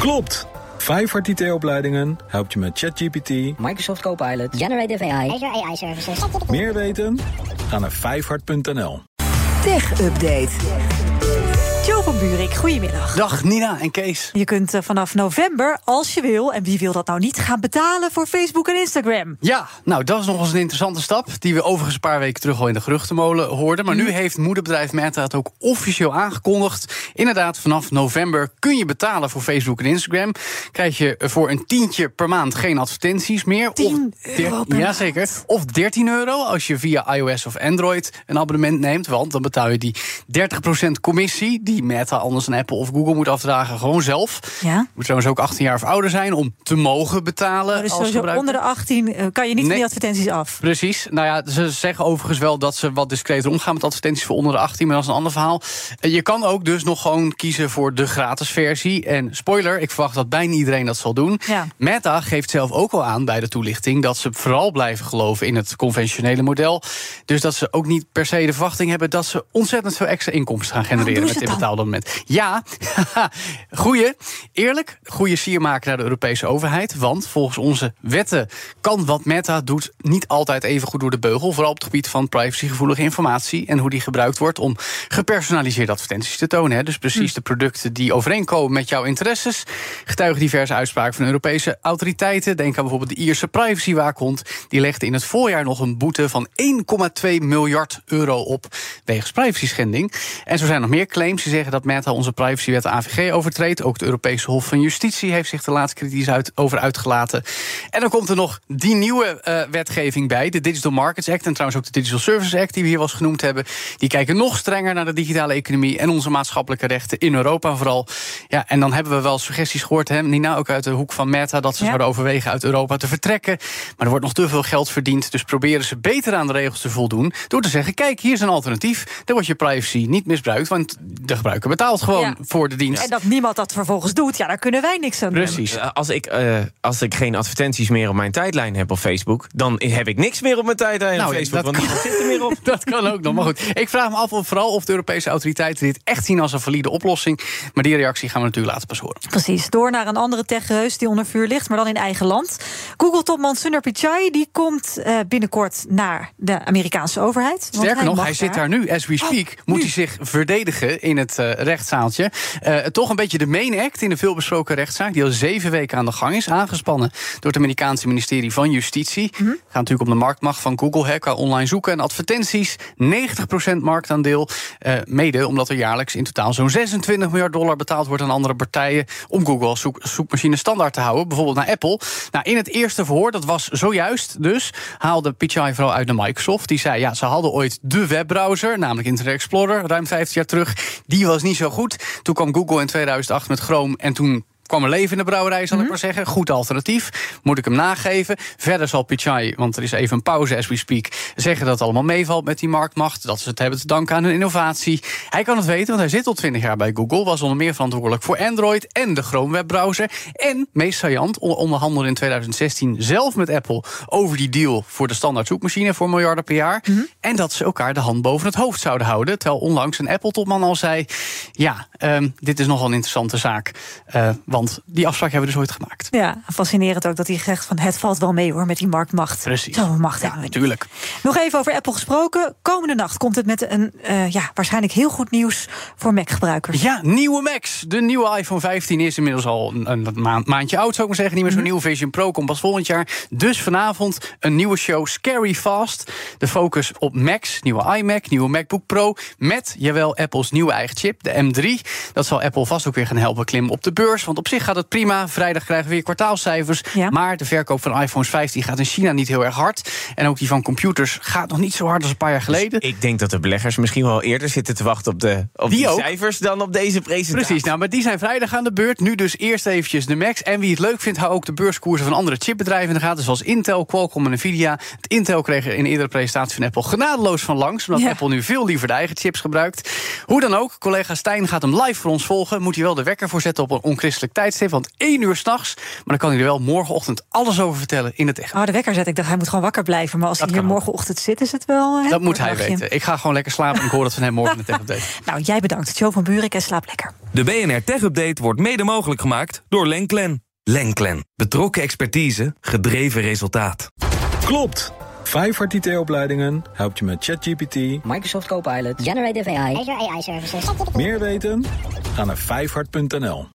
Klopt! Vijfhart IT-opleidingen helpt je met ChatGPT, Microsoft Copilot, Generative AI, Azure AI Services. meer weten? Ga naar vijfhart.nl. Tech Update. Joe van Buurik, goedemiddag. Dag Nina en Kees. Je kunt eh, vanaf november, als je wil, en wie wil dat nou niet, gaan betalen voor Facebook en Instagram. Ja, nou dat is nog eens een interessante stap. Die we overigens een paar weken terug al in de geruchtenmolen hoorden. Maar nu heeft moederbedrijf Meta het ook officieel aangekondigd. Inderdaad, vanaf november kun je betalen voor Facebook en Instagram. Krijg je voor een tientje per maand geen advertenties meer. 10 of euro per Ja, zeker. Of 13 euro als je via iOS of Android een abonnement neemt. Want dan betaal je die 30% commissie... die Meta anders een Apple of Google moet afdragen, gewoon zelf. Ja. Moet trouwens ook 18 jaar of ouder zijn om te mogen betalen. Oh, dus als gebruiker. onder de 18 eh, kan je niet Nee. van die advertenties af. Precies. Nou ja, ze zeggen overigens wel dat ze wat discreter omgaan met advertenties voor onder de 18, maar dat is een ander verhaal. Eh, Je kan ook dus nog gewoon kiezen voor de gratis versie. En spoiler, ik verwacht dat bijna iedereen dat zal doen. Ja. Meta geeft zelf ook al aan bij de toelichting dat ze vooral blijven geloven in het conventionele model. Dus dat ze ook niet per se de verwachting hebben dat ze ontzettend veel extra inkomsten gaan genereren met dit moment. Ja, goeie. Eerlijk, goede sier maken naar de Europese overheid. Want volgens onze wetten kan wat Meta doet niet altijd even goed door de beugel. Vooral op het gebied van privacygevoelige informatie en hoe die gebruikt wordt om gepersonaliseerde advertenties te tonen. Hè. Dus precies de producten die overeenkomen met jouw interesses. Getuigen diverse uitspraken van Europese autoriteiten. Denk aan bijvoorbeeld de Ierse privacywaakhond. Die legde in het voorjaar nog een boete van 1,2 miljard euro op wegens privacy-schending. En zo zijn nog meer claims die zeggen dat Meta onze privacywet AVG overtreedt. Ook het Europese Hof van Justitie heeft zich er laatst kritisch uit, over uitgelaten. En dan komt er nog die nieuwe eh, wetgeving bij, de Digital Markets Act en trouwens ook de Digital Services Act, die we hier wel eens genoemd hebben. Die kijken nog strenger naar de digitale economie en onze maatschappelijke rechten in Europa vooral. Ja, en dan hebben we wel suggesties gehoord, hè, Nina, ook uit de hoek van Meta, dat ze Ja. zouden overwegen uit Europa te vertrekken. Maar er wordt nog te veel geld verdiend, dus proberen ze beter aan de regels te voldoen door te zeggen: kijk, hier is een alternatief. Dan wordt je privacy niet misbruikt, want de gebruiker betaalt gewoon Ja. voor de dienst. En dat niemand dat vervolgens doet, ja, daar kunnen wij niks aan doen. Precies. Eh, Als ik, eh, als ik geen advertenties meer op mijn tijdlijn heb op Facebook, dan heb ik niks meer op mijn tijdlijn Nou, op Facebook. dat Want niemand zit er meer op. Dat kan ook nog. Maar goed, ik vraag me af of vooral of de Europese autoriteiten dit echt zien als een valide oplossing. Maar die reactie gaan we natuurlijk later pas horen. Precies, door naar een andere techreus die onder vuur ligt, maar dan in eigen land. Google-topman Sundar Pichai die komt eh, binnenkort naar de Amerikaanse overheid. Sterker nog, hij zit daar nu, as we speak. Oh, moet nu. hij zich verdedigen in het rechtszaaltje. Eh, toch een beetje de main act in de veelbesproken rechtszaak... die al zeven weken aan de gang is, aangespannen... door het Amerikaanse ministerie van Justitie. Mhm. Gaat natuurlijk om de marktmacht van Google... Hè, qua online zoeken en advertenties. 90% marktaandeel. eh, mede omdat er jaarlijks in totaal zo'n 26 miljard dollar betaald wordt... aan andere partijen om Google als zoek, zoekmachine standaard te houden. Bijvoorbeeld naar Apple. Nou, in het eerste verhoor, dat was zojuist dus... haalde Pichai vooral uit de Microsoft. Die zei, ja, ze hadden ooit de webbrowser... namelijk Internet Explorer, ruim 15 jaar terug. Die was niet zo goed. Toen kwam Google in 2008 met Chrome en toen kwam er leven in de brouwerij, zal ik maar zeggen. Goed alternatief, moet ik hem nageven. Verder zal Pichai, want er is even een pauze as we speak... zeggen dat het allemaal meevalt met die marktmacht. Dat ze het hebben te danken aan hun innovatie. Hij kan het weten, want hij zit al 20 jaar bij Google... was onder meer verantwoordelijk voor Android en de Chrome webbrowser. En, meest saillant, on- onderhandelde in 2016 zelf met Apple... over die deal voor de standaard zoekmachine voor miljarden per jaar. En dat ze elkaar de hand boven het hoofd zouden houden. Terwijl onlangs een Apple-topman al zei... ja, ehm, dit is nogal een interessante zaak. Eh, die afspraak hebben we dus ooit gemaakt. Ja, fascinerend ook dat hij zegt van het valt wel mee hoor met die marktmacht. Precies. Zo'n macht Ja, hebben we niet. natuurlijk. Nog even over Apple gesproken. Komende nacht komt het met een eh, ja, waarschijnlijk heel goed nieuws voor Mac-gebruikers. Ja, nieuwe Macs. De nieuwe iPhone 15 is inmiddels al een, een maand- maandje oud, zou ik maar zeggen. Niet meer zo'n nieuwe Vision Pro komt pas volgend jaar. Dus vanavond een nieuwe show, Scary Fast. De focus op Macs, nieuwe iMac, nieuwe MacBook Pro... met, jawel, Apples nieuwe eigen chip, de M3. Dat zal Apple vast ook weer gaan helpen klimmen op de beurs. Want op zich gaat het prima. Vrijdag krijgen we weer kwartaalcijfers. Ja. Maar de verkoop van iPhones 15 gaat in China niet heel erg hard. En ook die van computers gaat nog niet zo hard als een paar jaar geleden. Ik denk dat de beleggers misschien wel eerder zitten te wachten op, de, op Die cijfers dan op deze presentatie. Precies, nou, maar die zijn vrijdag aan de beurt. Nu dus eerst eventjes de Max. En wie het leuk vindt, hou ook de beurskoersen van andere chipbedrijven in de gaten. Zoals Intel, Qualcomm en Nvidia. Het Intel kreeg in eerdere presentatie van Apple genadeloos van langs. Omdat Ja. Apple nu veel liever de eigen chips gebruikt. Hoe dan ook, collega Stijn gaat hem live voor ons volgen. Moet hij wel de wekker voor zetten op een onchristelijk tijdstip, want één uur s'nachts. Maar dan kan hij er wel morgenochtend alles over vertellen in het echt. Oh, de wekker zet. Ik dacht, hij moet gewoon wakker blijven. Maar als Dat hij hier morgenochtend zit, is het wel... Dat moet hij weten. Ik ga gewoon lekker slapen en ik hoor dat van hem morgen in de tech update. Nou, jij bedankt. Joe van Buurik en slaap lekker. De BNR Tech Update wordt mede mogelijk gemaakt door Lenklen. Lenklen. Betrokken expertise, gedreven resultaat. Klopt! Vijfhart IT-opleidingen helpt je met ChatGPT. Microsoft Copilot. Generative AI. Azure AI Services. Meer weten? Ga naar vijfhart.nl.